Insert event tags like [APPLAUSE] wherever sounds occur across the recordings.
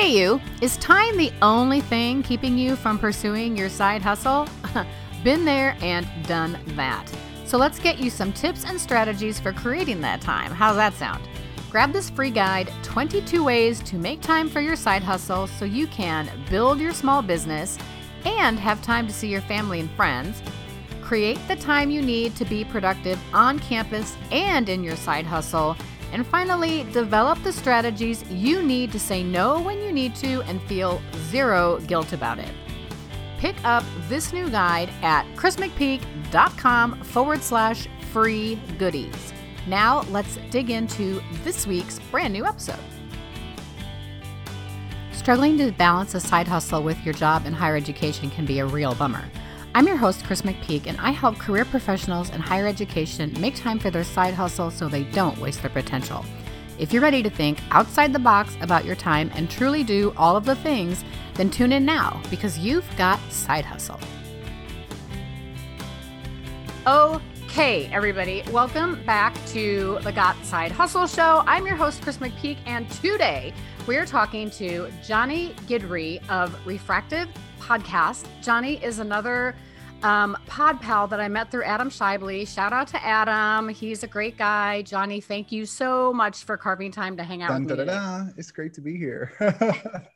Hey, you, is time the only thing keeping you from pursuing your side hustle? [LAUGHS] Been there and done that. So let's get you some tips and strategies for creating that time. How's that sound? Grab this free guide 22 ways to make time for your side hustle so you can build your small business and have time to see your family and friends. Create the time you need to be productive on campus and in your side hustle and finally, develop the strategies you need to say no when you need to and feel zero guilt about it. Pick up this new guide at chrismcpeak.com forward slash free goodies. Now, let's dig into this week's brand new episode. Struggling to balance a side hustle with your job in higher education can be a real bummer. I'm your host, Chris McPeak, and I help career professionals in higher education make time for their side hustle so they don't waste their potential. If you're ready to think outside the box about your time and truly do all of the things, then tune in now because you've got Side Hustle. Okay, everybody, welcome back to the Got Side Hustle Show. I'm your host, Chris McPeak, and today we're talking to Johnny Guidry of Refractive podcast. Johnny is another um, pod pal that I met through Adam Shively. Shout out to Adam. He's a great guy. Johnny, thank you so much for carving time to hang out Dun, with da, me. da, da. It's great to be here. [LAUGHS]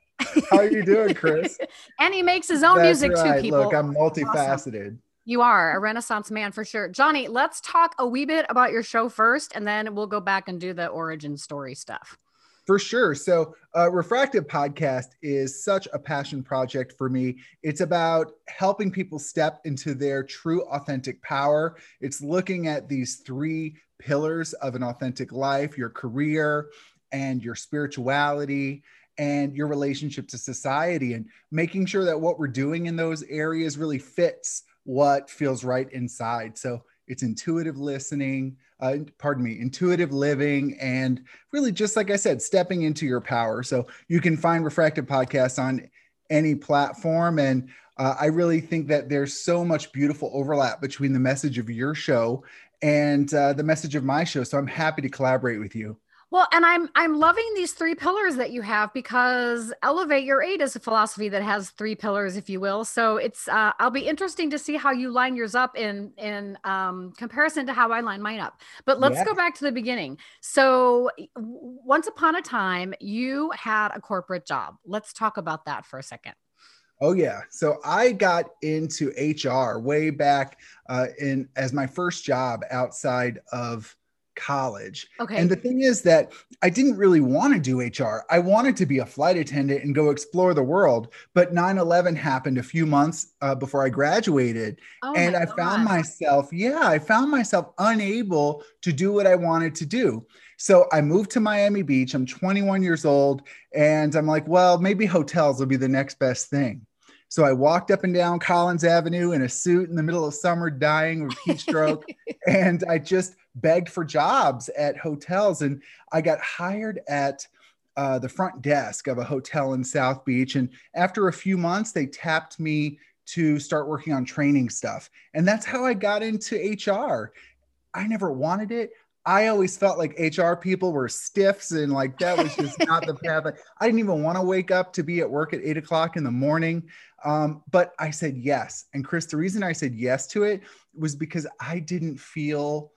How are you doing, Chris? [LAUGHS] and he makes his own That's music right. too, people. Look, I'm multifaceted. You are a renaissance man for sure. Johnny, let's talk a wee bit about your show first, and then we'll go back and do the origin story stuff. For sure. So, uh, Refractive Podcast is such a passion project for me. It's about helping people step into their true authentic power. It's looking at these three pillars of an authentic life your career and your spirituality and your relationship to society, and making sure that what we're doing in those areas really fits what feels right inside. So, it's intuitive listening, uh, pardon me, intuitive living, and really just like I said, stepping into your power. So you can find Refractive Podcasts on any platform. And uh, I really think that there's so much beautiful overlap between the message of your show and uh, the message of my show. So I'm happy to collaborate with you. Well, and I'm I'm loving these three pillars that you have because elevate your eight is a philosophy that has three pillars, if you will. So it's uh, I'll be interesting to see how you line yours up in in um, comparison to how I line mine up. But let's Yeah. go back to the beginning. So once upon a time, you had a corporate job. Let's talk about that for a second. Oh yeah. So I got into HR way back uh, in as my first job outside of college. Okay. And the thing is that I didn't really want to do HR. I wanted to be a flight attendant and go explore the world. But 9 11 happened a few months uh, before I graduated. Oh and I found myself, yeah, I found myself unable to do what I wanted to do. So I moved to Miami Beach. I'm 21 years old. And I'm like, well, maybe hotels will be the next best thing. So I walked up and down Collins Avenue in a suit in the middle of summer, dying of heat stroke. [LAUGHS] and I just begged for jobs at hotels. And I got hired at uh, the front desk of a hotel in South Beach. And after a few months, they tapped me to start working on training stuff. And that's how I got into HR. I never wanted it. I always felt like HR people were stiffs and like that was just not the [LAUGHS] path. Like, I didn't even want to wake up to be at work at eight o'clock in the morning. Um, but I said yes. And Chris, the reason I said yes to it was because I didn't feel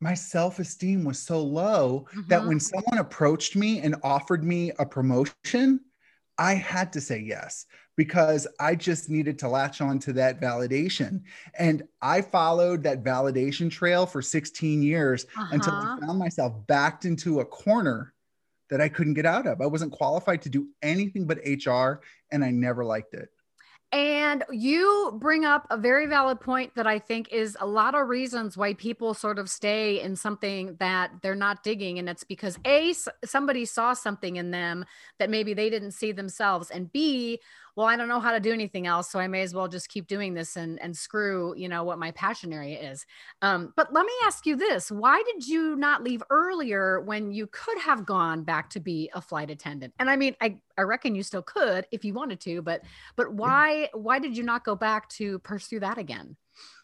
my self esteem was so low that Mhm. when someone approached me and offered me a promotion, I had to say yes because I just needed to latch on to that validation. And I followed that validation trail for 16 years until Uh-huh. I found myself backed into a corner that I couldn't get out of. I wasn't qualified to do anything but HR, and I never liked it. And you bring up a very valid point that I think is a lot of reasons why people sort of stay in something that they're not digging. And it's because A, somebody saw something in them that maybe they didn't see themselves. And B, well, I don't know how to do anything else. So I may as well just keep doing this and, and screw, you know, what my passion area is. Um, but let me ask you this why did you not leave earlier when you could have gone back to be a flight attendant? And I mean, I, I reckon you still could if you wanted to, but but why why did you not go back to pursue that again?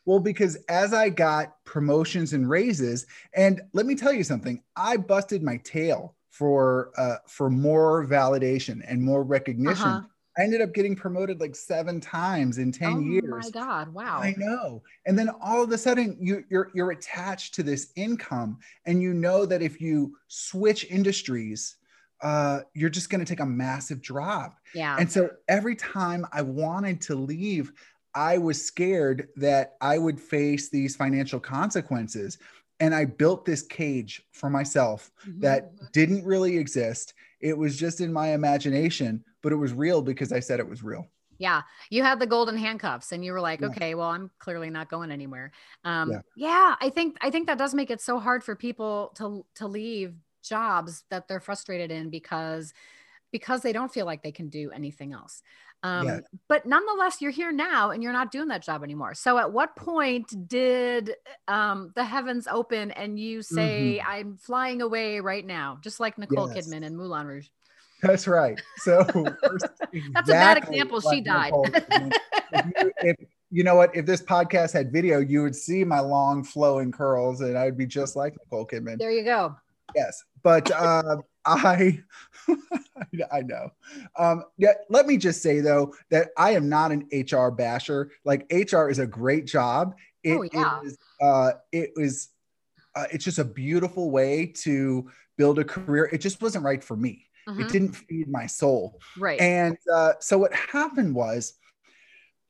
Well, because as I got promotions and raises, and let me tell you something, I busted my tail for uh, for more validation and more recognition. Uh-huh. I ended up getting promoted like seven times in 10 oh years. Oh my God. Wow. I know. And then all of a sudden you, you're you're attached to this income and you know that if you switch industries, uh, you're just going to take a massive drop. Yeah. And so every time I wanted to leave, I was scared that I would face these financial consequences. And I built this cage for myself Mhm. that didn't really exist. It was just in my imagination, but it was real because I said it was real. Yeah, you had the golden handcuffs, and you were like, Yeah. "Okay, well, I'm clearly not going anywhere." Um, Yeah. yeah. I think I think that does make it so hard for people to to leave jobs that they're frustrated in because because they don't feel like they can do anything else. Um, Yes. But nonetheless, you're here now, and you're not doing that job anymore. So, at what point did um, the heavens open and you say, "I'm flying away right now," just like Nicole Mm-hmm. Yes. Kidman in Moulin Rouge? That's right. So [LAUGHS] That's a bad example. like She died. If, you, if you know what, if this podcast had video, you would see my long flowing curls, and I would be just like Nicole Kidman. There you go. Yes, but uh, I, [LAUGHS] I know. Um, yeah, let me just say though that I am not an HR basher. Like HR is a great job. It Oh, yeah. is, uh, it was, uh, it's just a beautiful way to build a career. It just wasn't right for me. Mhm. It didn't feed my soul. Right. And uh, so what happened was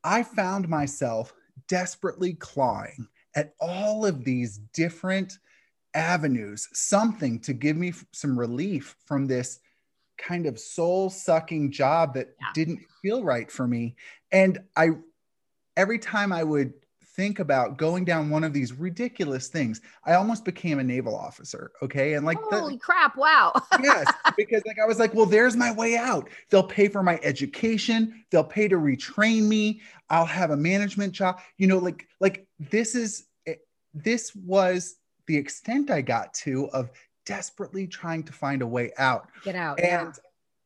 I found myself desperately clawing at all of these different avenues, something to give me f- some relief from this kind of soul sucking job that Yeah. didn't feel right for me. And I, every time I would think about going down one of these ridiculous things, I almost became a naval officer. Okay. And like, the, Holy crap! Wow. yes, because like I was like, well, there's my way out. They'll pay for my education. They'll pay to retrain me. I'll have a management job. You know, like like this is eh, this was the extent I got to of desperately trying to find a way out. Get out. yeah.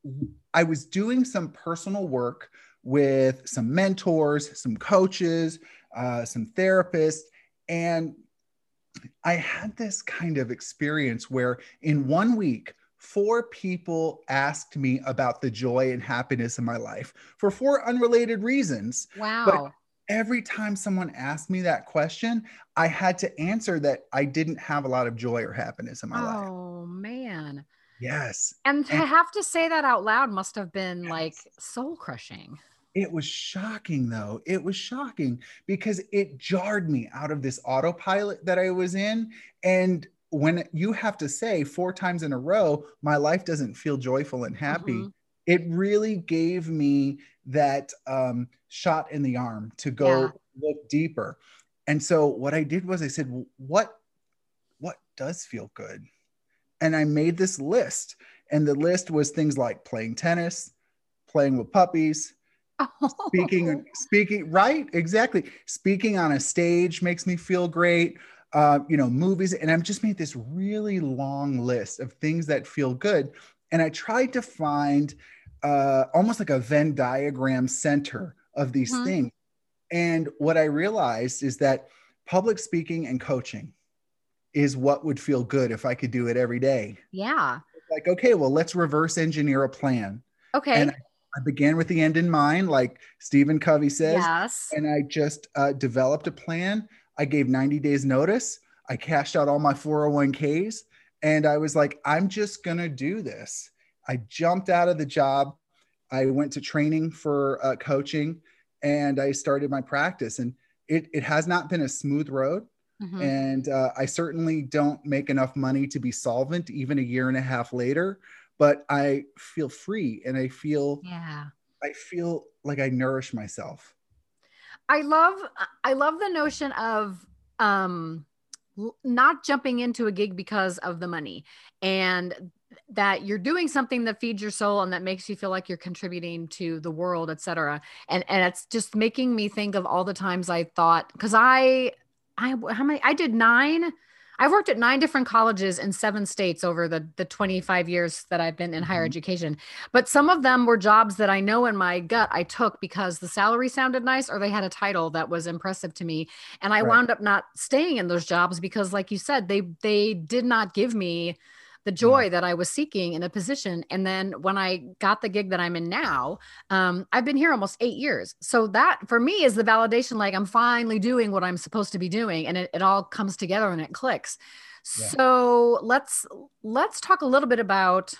And I was doing some personal work with some mentors, some coaches, uh, some therapists, and I had this kind of experience where in one week, four people asked me about the joy and happiness in my life for four unrelated reasons. Wow. Every time someone asked me that question, I had to answer that I didn't have a lot of joy or happiness in my life. oh man. Yes. And to And- have to say that out loud must have been like soul crushing. It was shocking, though. It was shocking because it jarred me out of this autopilot that I was in. And when you have to say four times in a row, my life doesn't feel joyful and happy, Mhm. It really gave me that um, shot in the arm to go Yeah. look deeper. And so what I did was I said, what, what does feel good? And I made this list. And the list was things like playing tennis, playing with puppies, [LAUGHS] speaking speaking right exactly speaking on a stage makes me feel great uh, you know movies and i've just made this really long list of things that feel good and i tried to find uh, almost like a venn diagram center of these Mhm. things and what i realized is that public speaking and coaching is what would feel good if i could do it every day yeah. like okay well let's reverse engineer a plan Okay. And I began with the end in mind, like Stephen Covey says, yes. and I just uh, developed a plan. I gave 90 days notice. I cashed out all my 401ks, and I was like, I'm just gonna do this. I jumped out of the job. I went to training for uh, coaching, and I started my practice. And it it has not been a smooth road, Mhm. and uh, I certainly don't make enough money to be solvent even a year and a half later. But I feel free, and I feel yeah. I feel like I nourish myself. I love I love the notion of um not jumping into a gig because of the money and that you're doing something that feeds your soul and that makes you feel like you're contributing to the world etc and and it's just making me think of all the times i thought because i i how many i did nine i've worked at nine different colleges in seven states over the the 25 years that i've been in higher Mhm. education but some of them were jobs that i know in my gut i took because the salary sounded nice or they had a title that was impressive to me and i Right. wound up not staying in those jobs because like you said they they did not give me the joy yeah. that I was seeking in a position. And then when I got the gig that I'm in now, um, I've been here almost eight years. So that for me is the validation like I'm finally doing what I'm supposed to be doing. And it, it all comes together and it clicks. Yeah. So let's let's talk a little bit about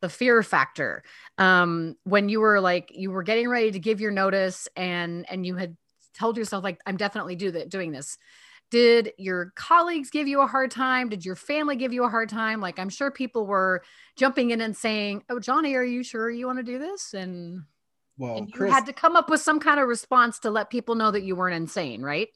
the fear factor. Um, when you were like you were getting ready to give your notice and and you had told yourself like I'm definitely do that doing this did your colleagues give you a hard time? Did your family give you a hard time? Like i'm sure people were jumping in and saying oh johnny are you sure you want to do this? And well and you Chris, had to come up with some kind of response to let people know that you weren't insane right?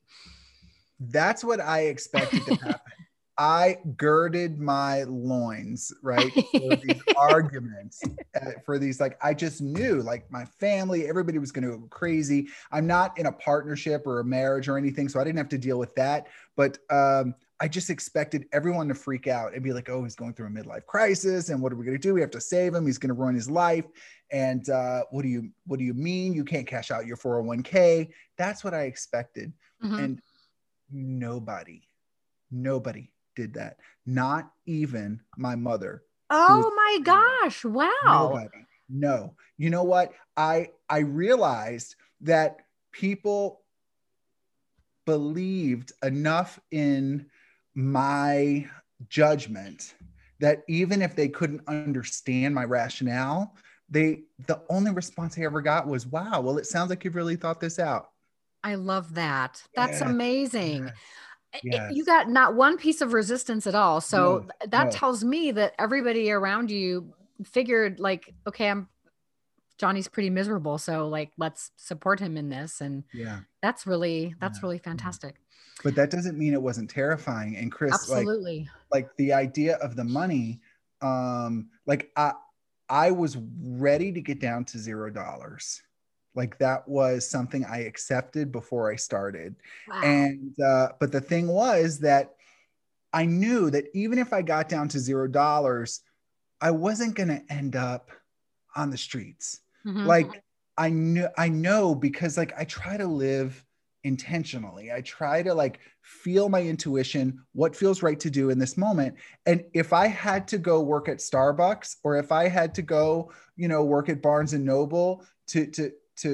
That's what i expected to [LAUGHS] happen I girded my loins, right, for these [LAUGHS] arguments, uh, for these like I just knew, like my family, everybody was going to go crazy. I'm not in a partnership or a marriage or anything, so I didn't have to deal with that. But um, I just expected everyone to freak out and be like, "Oh, he's going through a midlife crisis, and what are we going to do? We have to save him. He's going to ruin his life." And uh, what do you what do you mean you can't cash out your 401k? That's what I expected, mm-hmm. and nobody, nobody did that. Not even my mother. Oh my gosh. Wow. Nobody. No. You know what? I I realized that people believed enough in my judgment that even if they couldn't understand my rationale, they the only response I ever got was, "Wow, well, it sounds like you've really thought this out." I love that. That's yeah. amazing. Yeah yes. you got not one piece of resistance at all. So no, that no. tells me that everybody around you figured like, okay, I'm Johnny's pretty miserable. So like, let's support him in this. And yeah, that's really, that's yeah. really fantastic. But that doesn't mean it wasn't terrifying. And Chris, absolutely like, like the idea of the money, um, like I, I was ready to get down to zero dollars like that was something i accepted before i started wow. and uh, but the thing was that i knew that even if i got down to zero dollars i wasn't going to end up on the streets mm-hmm. like i knew i know because like i try to live intentionally i try to like feel my intuition what feels right to do in this moment and if i had to go work at starbucks or if i had to go you know work at barnes and noble to to to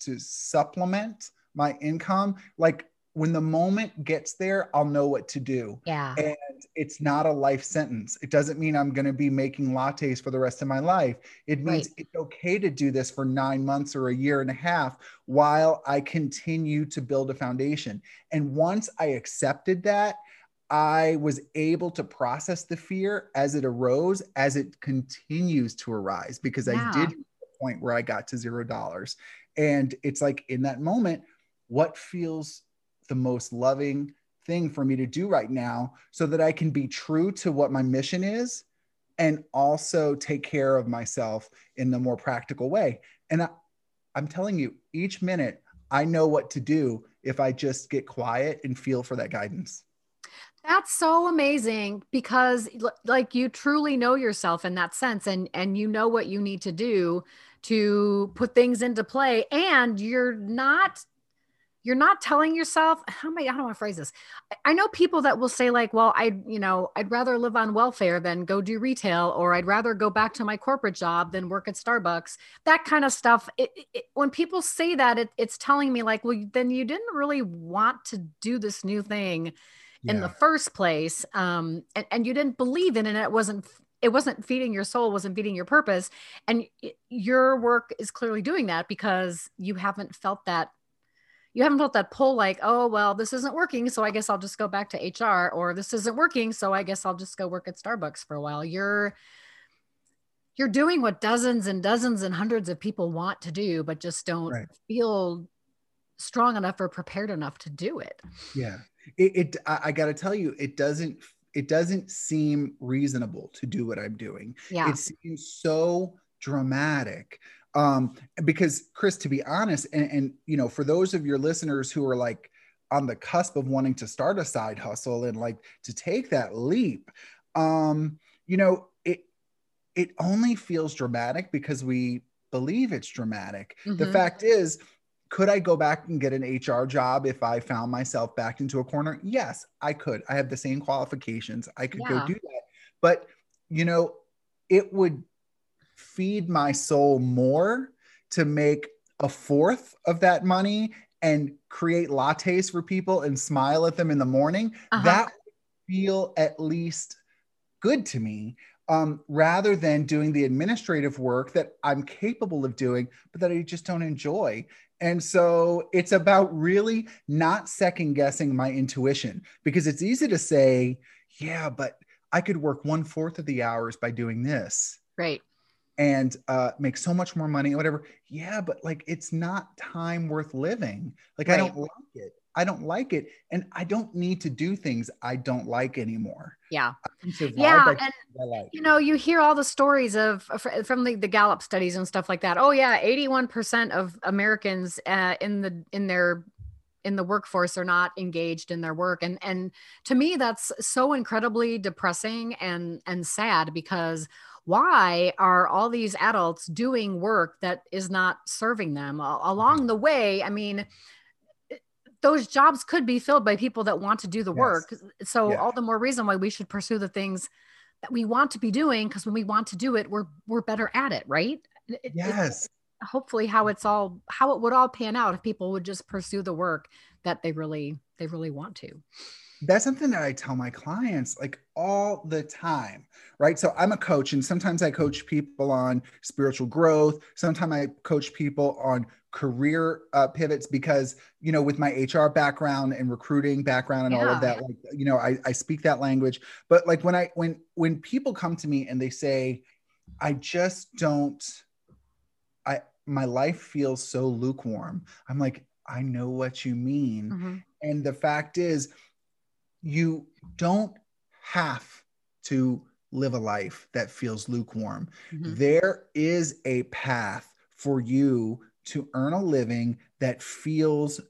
to supplement my income like when the moment gets there i'll know what to do. Yeah. And it's not a life sentence. It doesn't mean i'm going to be making lattes for the rest of my life. It means right. it's okay to do this for nine months or a year and a half while i continue to build a foundation. And once i accepted that I was able to process the fear as it arose, as it continues to arise, because yeah. I did point where I got to zero dollars. And it's like in that moment, what feels the most loving thing for me to do right now so that I can be true to what my mission is and also take care of myself in the more practical way. And I, I'm telling you, each minute I know what to do if I just get quiet and feel for that guidance. That's so amazing because like you truly know yourself in that sense and and you know what you need to do to put things into play and you're not you're not telling yourself how am I, I don't want to phrase this. I know people that will say like, well, I, you know, I'd rather live on welfare than go do retail, or I'd rather go back to my corporate job than work at Starbucks. That kind of stuff. It, it, when people say that, it, it's telling me like, well, then you didn't really want to do this new thing yeah. in the first place, um, and, and you didn't believe in it. And it wasn't it wasn't feeding your soul wasn't feeding your purpose and your work is clearly doing that because you haven't felt that you haven't felt that pull like oh well this isn't working so i guess i'll just go back to hr or this isn't working so i guess i'll just go work at starbucks for a while. You're you're doing what dozens and dozens and hundreds of people want to do but just don't right. feel strong enough or prepared enough to do it. Yeah. It, it I, I got to tell you it doesn't it doesn't seem reasonable to do what I'm doing. Yeah. It seems so dramatic. Um, because Chris, to be honest, and, and you know, for those of your listeners who are like on the cusp of wanting to start a side hustle and like to take that leap, um, you know, it it only feels dramatic because we believe it's dramatic. Mm-hmm. The fact is, could I go back and get an HR job if I found myself backed into a corner? Yes, I could. I have the same qualifications. I could yeah. go do that. But you know, it would feed my soul more to make a fourth of that money and create lattes for people and smile at them in the morning. Uh-huh. That would feel at least good to me um, rather than doing the administrative work that I'm capable of doing, but that I just don't enjoy. And so it's about really not second guessing my intuition because it's easy to say, yeah, but I could work one fourth of the hours by doing this Right. and uh, make so much more money or whatever. Yeah, but like it's not time worth living. Like I don't like it. I don't like it. And I don't need to do things I don't like anymore. Yeah. I can survive Yeah. And like. you know, you hear all the stories of from the, the Gallup studies and stuff like that. Oh yeah, 81% of Americans uh, in the in their in the workforce are not engaged in their work and and to me that's so incredibly depressing and and sad because why are all these adults doing work that is not serving them along the way i mean those jobs could be filled by people that want to do the Yes. work so Yeah. all the more reason why we should pursue the things that we want to be doing because when we want to do it we're we're better at it right It- it- Yes. hopefully how it's all how it would all pan out if people would just pursue the work that they really they really want to that's something that I tell my clients like all the time, right? So I'm a coach, and sometimes I coach people on spiritual growth. Sometimes I coach people on career uh, pivots because, you know, with my HR background and recruiting background and all of that, like, you know, I, I speak that language. But like when I when when people come to me and they say, I just don't, I my life feels so lukewarm. I'm like, I know what you mean. Mhm. And the fact is, you don't have to live a life that feels lukewarm. Mhm. There is a path for you to earn a living that feels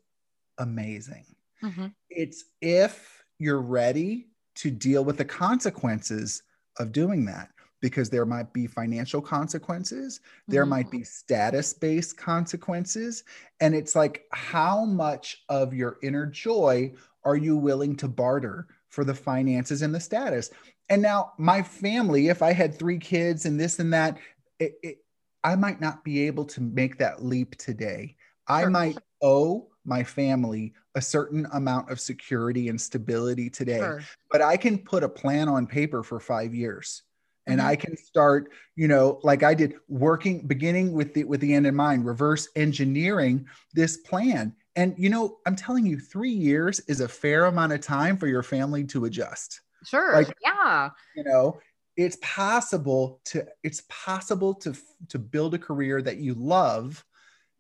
amazing. Mhm. It's if you're ready to deal with the consequences of doing that. Because there might be financial consequences, there Mhm. might be status based consequences. And it's like, how much of your inner joy are you willing to barter for the finances and the status? And now, my family, if I had three kids and this and that, it, it, I might not be able to make that leap today. I Sure. might owe my family a certain amount of security and stability today, Sure. but I can put a plan on paper for five years. And Mhm. I can start, you know, like I did, working, beginning with the with the end in mind, reverse engineering this plan. And you know, I'm telling you, three years is a fair amount of time for your family to adjust Sure. Like- yeah. you know it's possible to it's possible to to build a career that you love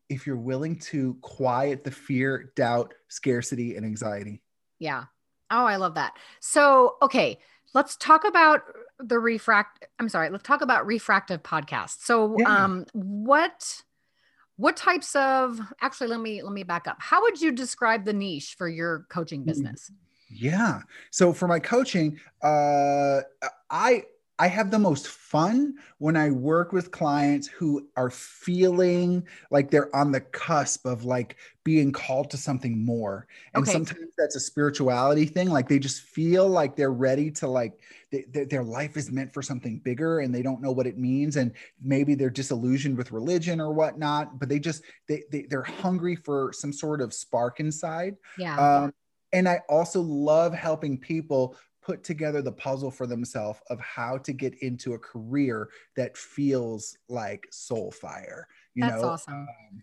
if you're willing to quiet the fear doubt scarcity and anxiety Yeah. Oh, I love that. So, okay, let's talk about the refract. I'm sorry. Let's talk about refractive podcasts. So, Yeah. um, what what types of actually let me let me back up. How would you describe the niche for your coaching Mm. business? yeah so for my coaching uh i I have the most fun when I work with clients who are feeling like they're on the cusp of like being called to something more. And Okay. sometimes that's a spirituality thing. Like they just feel like they're ready to like they, they- their life is meant for something bigger and they don't know what it means. And maybe they're disillusioned with religion or whatnot, but they just they, they they're hungry for some sort of spark inside. Yeah. Um, and I also love helping people put together the puzzle for themselves of how to get into a career that feels like soul fire. You That's know, awesome. Um,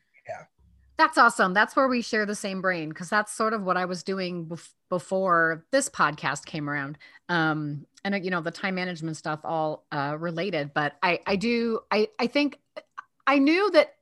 That's awesome. That's where we share the same brain because that's sort of what I was doing bef- before this podcast came around. Um, and you know the time management stuff all uh, related, but I I do I I think I knew that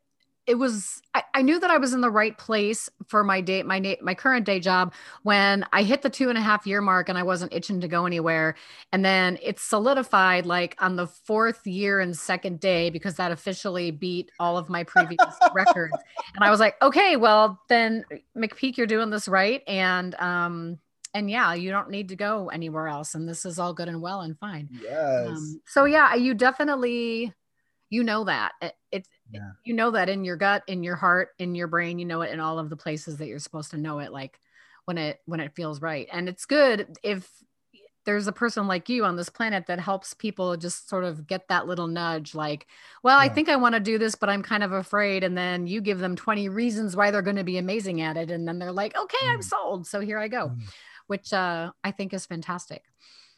it was I, knew that I was in the right place for my day my my current day job when I hit the two and a half year mark and I wasn't itching to go anywhere, and then it solidified like on the fourth year and second day because that officially beat all of my previous [LAUGHS] records. And I was like, okay, well then McPeak, you're doing this right, and um, and yeah, you don't need to go anywhere else, and this is all good and well and fine. yes. Um, so yeah, you definitely, you know that Yeah. you know that in your gut, in your heart, in your brain, you know it in all of the places that you're supposed to know it, like when it when it feels right, and it's good if there's a person like you on this planet that helps people just sort of get that little nudge like well yeah. i think i want to do this but i'm kind of afraid and then you give them 20 reasons why they're going to be amazing at it and then they're like okay mm. i'm sold so here i go mm. which uh, i think is fantastic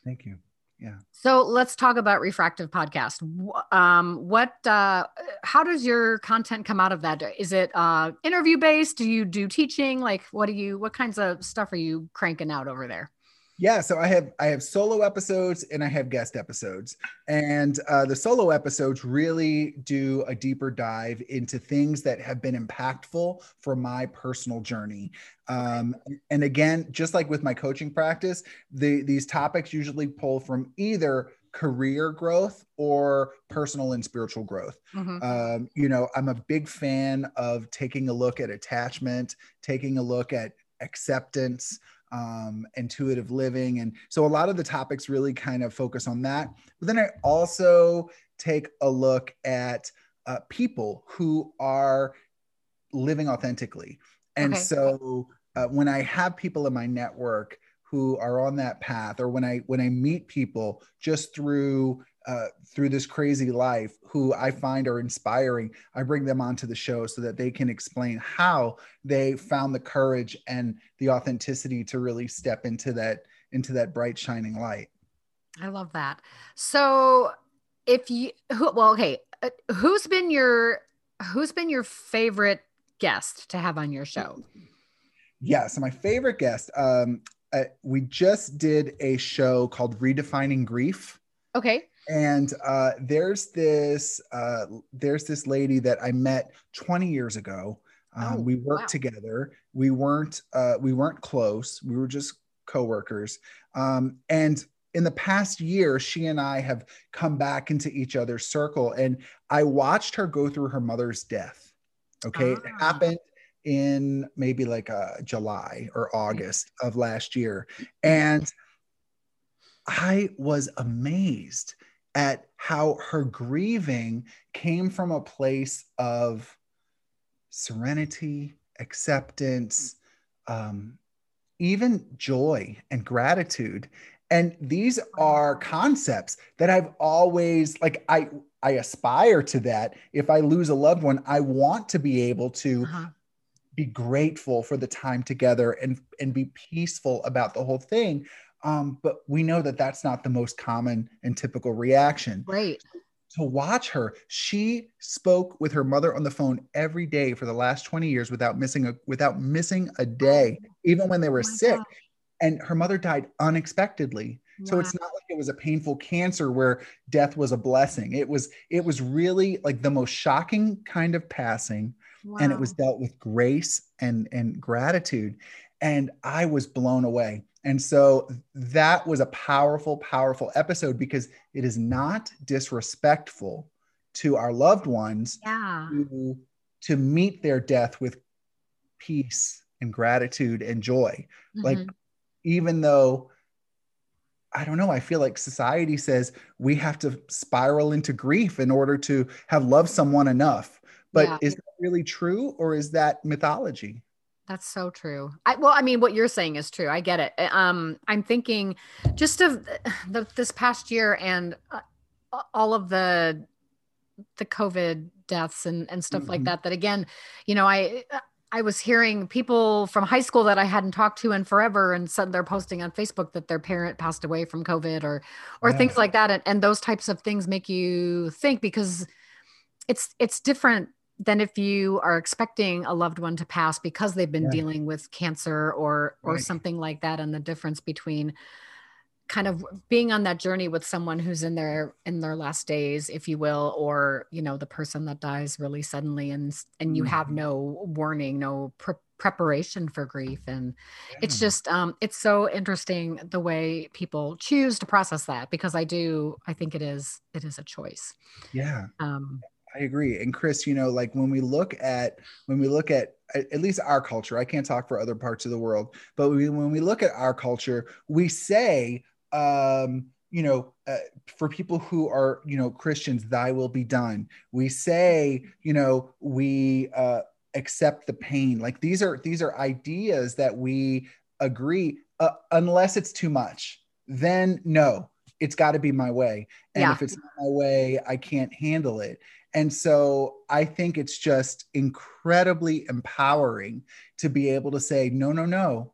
thank you yeah. So let's talk about refractive podcast. Um, what uh, how does your content come out of that? Is it uh, interview based do you do teaching? Like what do you what kinds of stuff are you cranking out over there yeah, so I have I have solo episodes and I have guest episodes, and uh, the solo episodes really do a deeper dive into things that have been impactful for my personal journey. Um, and again, just like with my coaching practice, the, these topics usually pull from either career growth or personal and spiritual growth. Mm-hmm. Um, you know, I'm a big fan of taking a look at attachment, taking a look at acceptance um, intuitive living. And so a lot of the topics really kind of focus on that. But then I also take a look at uh, people who are living authentically. And okay. so uh, when I have people in my network who are on that path, or when I when I meet people just through uh, through this crazy life who I find are inspiring, I bring them onto the show so that they can explain how they found the courage and the authenticity to really step into that into that bright shining light. I love that. So, if you who, well, okay, uh, who's been your who's been your favorite guest to have on your show? Yeah, so my favorite guest, um, uh, we just did a show called Redefining Grief. Okay and uh, there's this uh, there's this lady that I met 20 years ago. Um, oh, we worked wow. together. We weren't uh, we weren't close. We were just coworkers. Um, and in the past year, she and I have come back into each other's circle. And I watched her go through her mother's death. Okay, ah. it happened in maybe like uh, July or August of last year, and I was amazed at how her grieving came from a place of serenity, acceptance, um, even joy and gratitude. And these are concepts that I've always like I I aspire to that. If I lose a loved one, I want to be able to uh-huh. be grateful for the time together and and be peaceful about the whole thing. Um, but we know that that's not the most common and typical reaction. Right. To watch her, she spoke with her mother on the phone every day for the last 20 years without missing a without missing a day, even when they were oh sick. God. And her mother died unexpectedly. Wow. So it's not like it was a painful cancer where death was a blessing. It was it was really like the most shocking kind of passing wow. and it was dealt with grace and and gratitude and I was blown away. And so that was a powerful, powerful episode because it is not disrespectful to our loved ones yeah. to, to meet their death with peace and gratitude and joy. Mm-hmm. Like, even though I don't know, I feel like society says we have to spiral into grief in order to have loved someone enough. But yeah. is that really true or is that mythology? That's so true. I, well, I mean, what you're saying is true. I get it. Eh, um, I'm thinking just of the, [SIGHS] this past year and uh, all of the the COVID deaths and and stuff mm-hmm. like that. That again, you know, I I was hearing people from high school that I hadn't talked to in forever, and suddenly they're posting on Facebook that their parent passed away from COVID or or yeah. things like that. And, and those types of things make you think because it's it's different than if you are expecting a loved one to pass because they've been yeah. dealing with cancer or or right. something like that and the difference between kind of being on that journey with someone who's in their in their last days if you will or you know the person that dies really suddenly and and you mm-hmm. have no warning no pre- preparation for grief and yeah. it's just um it's so interesting the way people choose to process that because i do i think it is it is a choice yeah um I agree. And Chris, you know, like when we look at when we look at at least our culture, I can't talk for other parts of the world, but we, when we look at our culture, we say, um, you know, uh, for people who are, you know, Christians, thy will be done. We say, you know, we uh, accept the pain. Like these are these are ideas that we agree, uh, unless it's too much then no, it's got to be my way. And Yeah. if it's not my way, I can't handle it. And so I think it's just incredibly empowering to be able to say, no, no, no.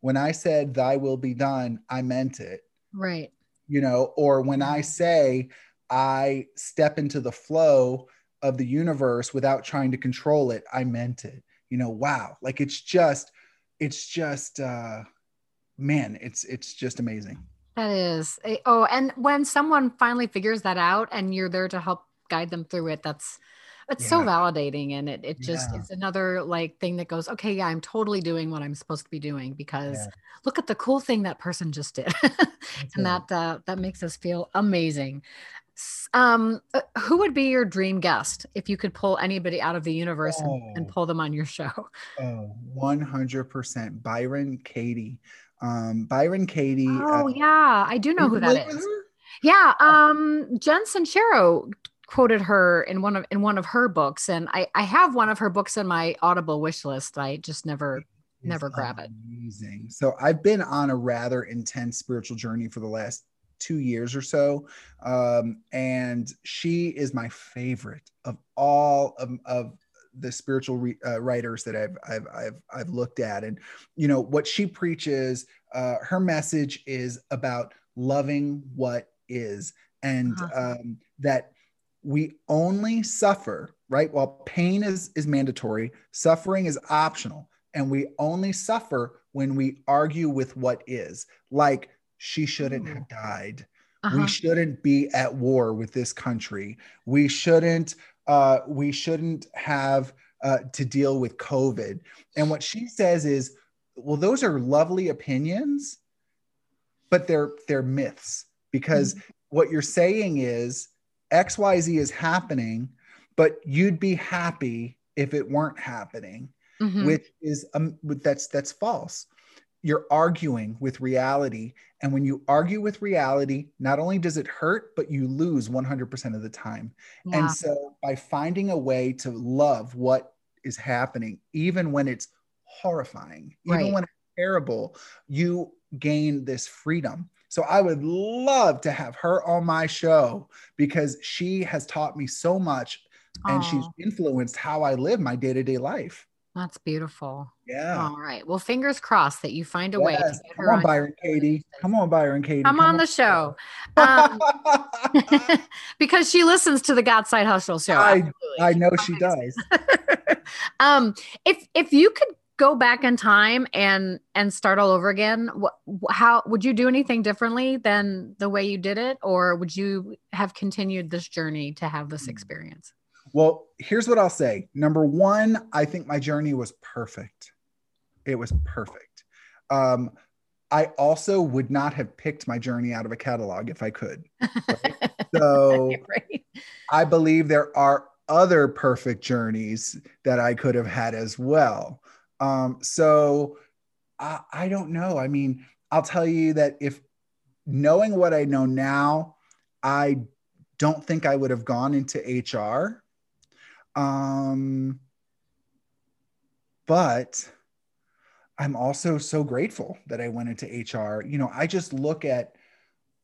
When I said, thy will be done, I meant it Right. you know, or when I say I step into the flow of the universe without trying to control it, I meant it. You know, wow. Like it's just, it's just uh man, it's it's just amazing. That is. eh, Oh, and when someone finally figures that out and you're there to help guide them through it, that's it's so validating and it it just Yeah. it's another like thing that goes, okay, yeah, I'm totally doing what I'm supposed to be doing because Yeah. look at the cool thing that person just did. [LAUGHS] and that uh, that makes us feel amazing. Um, uh, who would be your dream guest if you could pull anybody out of the universe and, and Oh. pull them on your show? Oh, 100% Byron Katie. Um Byron Katie Oh uh, yeah, I do know who that is. Yeah, um, Jen Sincero quoted her in one of in one of her books, and I I have one of her books in my Audible wish list. I just never Never grab it. Amazing. So I've been on a rather intense spiritual journey for the last two years or so, um, and she is my favorite of all of, of the spiritual re, uh, writers that I've, I've I've I've looked at, and you know what she preaches. Uh, her message is about loving what is, and Uh-huh. um, that we only suffer right? While pain is is mandatory suffering is optional. And we only suffer when we argue with what is. Like she shouldn't have died. Uh-huh. we shouldn't be at war with this country. We shouldn't uh we shouldn't have uh to deal with covid. And what she says is well those are lovely opinions but they're they're myths. Because what you're saying is xyz is happening but you'd be happy if it weren't happening Mhm. which is um that's that's false you're arguing with reality and when you argue with reality not only does it hurt but you lose 100% of the time yeah. and so by finding a way to love what is happening even when it's horrifying even when it's terrible you gain this freedom so i would love to have her on my show because she has taught me so much and she's influenced how i live my day-to-day life that's beautiful. yeah All right. Well, fingers crossed that you find a way to get Come her on, on Byron Katie. Come on, Byron Katie. Come on the show. Um, [LAUGHS] [LAUGHS] because she listens to the Got Side Hustle show. I- Absolutely. I know she does. [LAUGHS] um, if if you could go back in time and and start all over again, what how would you do anything differently than the way you did it, or would you have continued this journey to have this Hmm. experience? Well, here's what I'll say. Number one, I think my journey was perfect. It was perfect. Um, I also would not have picked my journey out of a catalog if I could. [LAUGHS] So Right. I believe there are other perfect journeys that I could have had as well. Um, so I, I don't know. I mean, I'll tell you that if knowing what I know now, I don't think I would have gone into HR. Um, but I'm also so grateful that I went into HR. You know, I just look at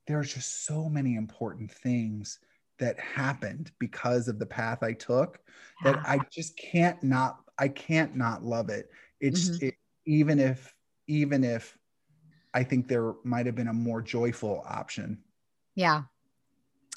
there's just so many important things that happened because of the path I took that I just can't not I can't not love it. It's Mhm. it, even if even if I think there might have been a more joyful option. Yeah.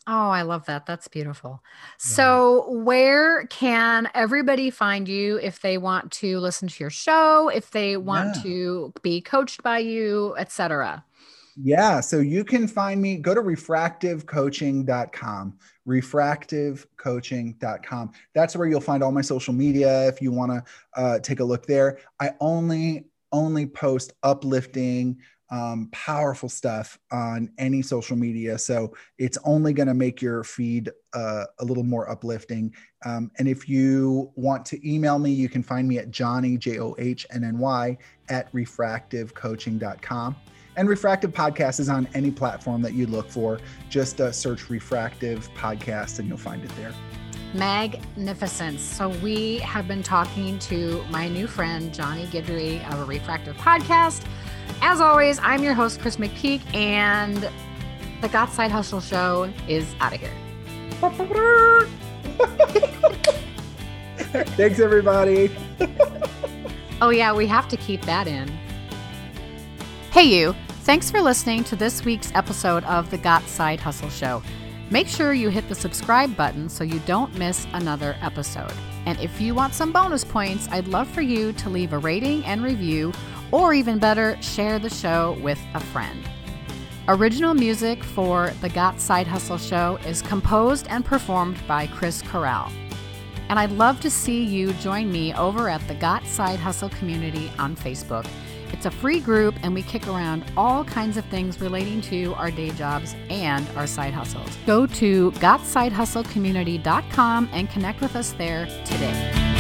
Oh, I love that. That's beautiful. So, where can everybody find you if they want to listen to your show, if they want Yeah. to be coached by you, etc.? Yeah, so you can find me go to refractivecoaching.com, refractivecoaching.com. That's where you'll find all my social media if you want to uh, take a look there. I only only post uplifting um, powerful stuff on any social media. So it's only going to make your feed uh, a little more uplifting. Um, and if you want to email me, you can find me at Johnny, J O H N N Y, at refractivecoaching.com. And Refractive Podcast is on any platform that you look for. Just uh, search Refractive Podcast and you'll find it there. Magnificence. So, we have been talking to my new friend, Johnny Guidry of a Refractive Podcast. As always, I'm your host, Chris McPeak, and the Got Side Hustle Show is out of here. [LAUGHS] Thanks, everybody. [LAUGHS] oh, yeah, we have to keep that in. Hey, you. Thanks for listening to this week's episode of the Got Side Hustle Show. Make sure you hit the subscribe button so you don't miss another episode. And if you want some bonus points, I'd love for you to leave a rating and review, or even better, share the show with a friend. Original music for the Got Side Hustle show is composed and performed by Chris Corral. And I'd love to see you join me over at the Got Side Hustle community on Facebook. It's a free group, and we kick around all kinds of things relating to our day jobs and our side hustles. Go to GotSideHustleCommunity.com and connect with us there today.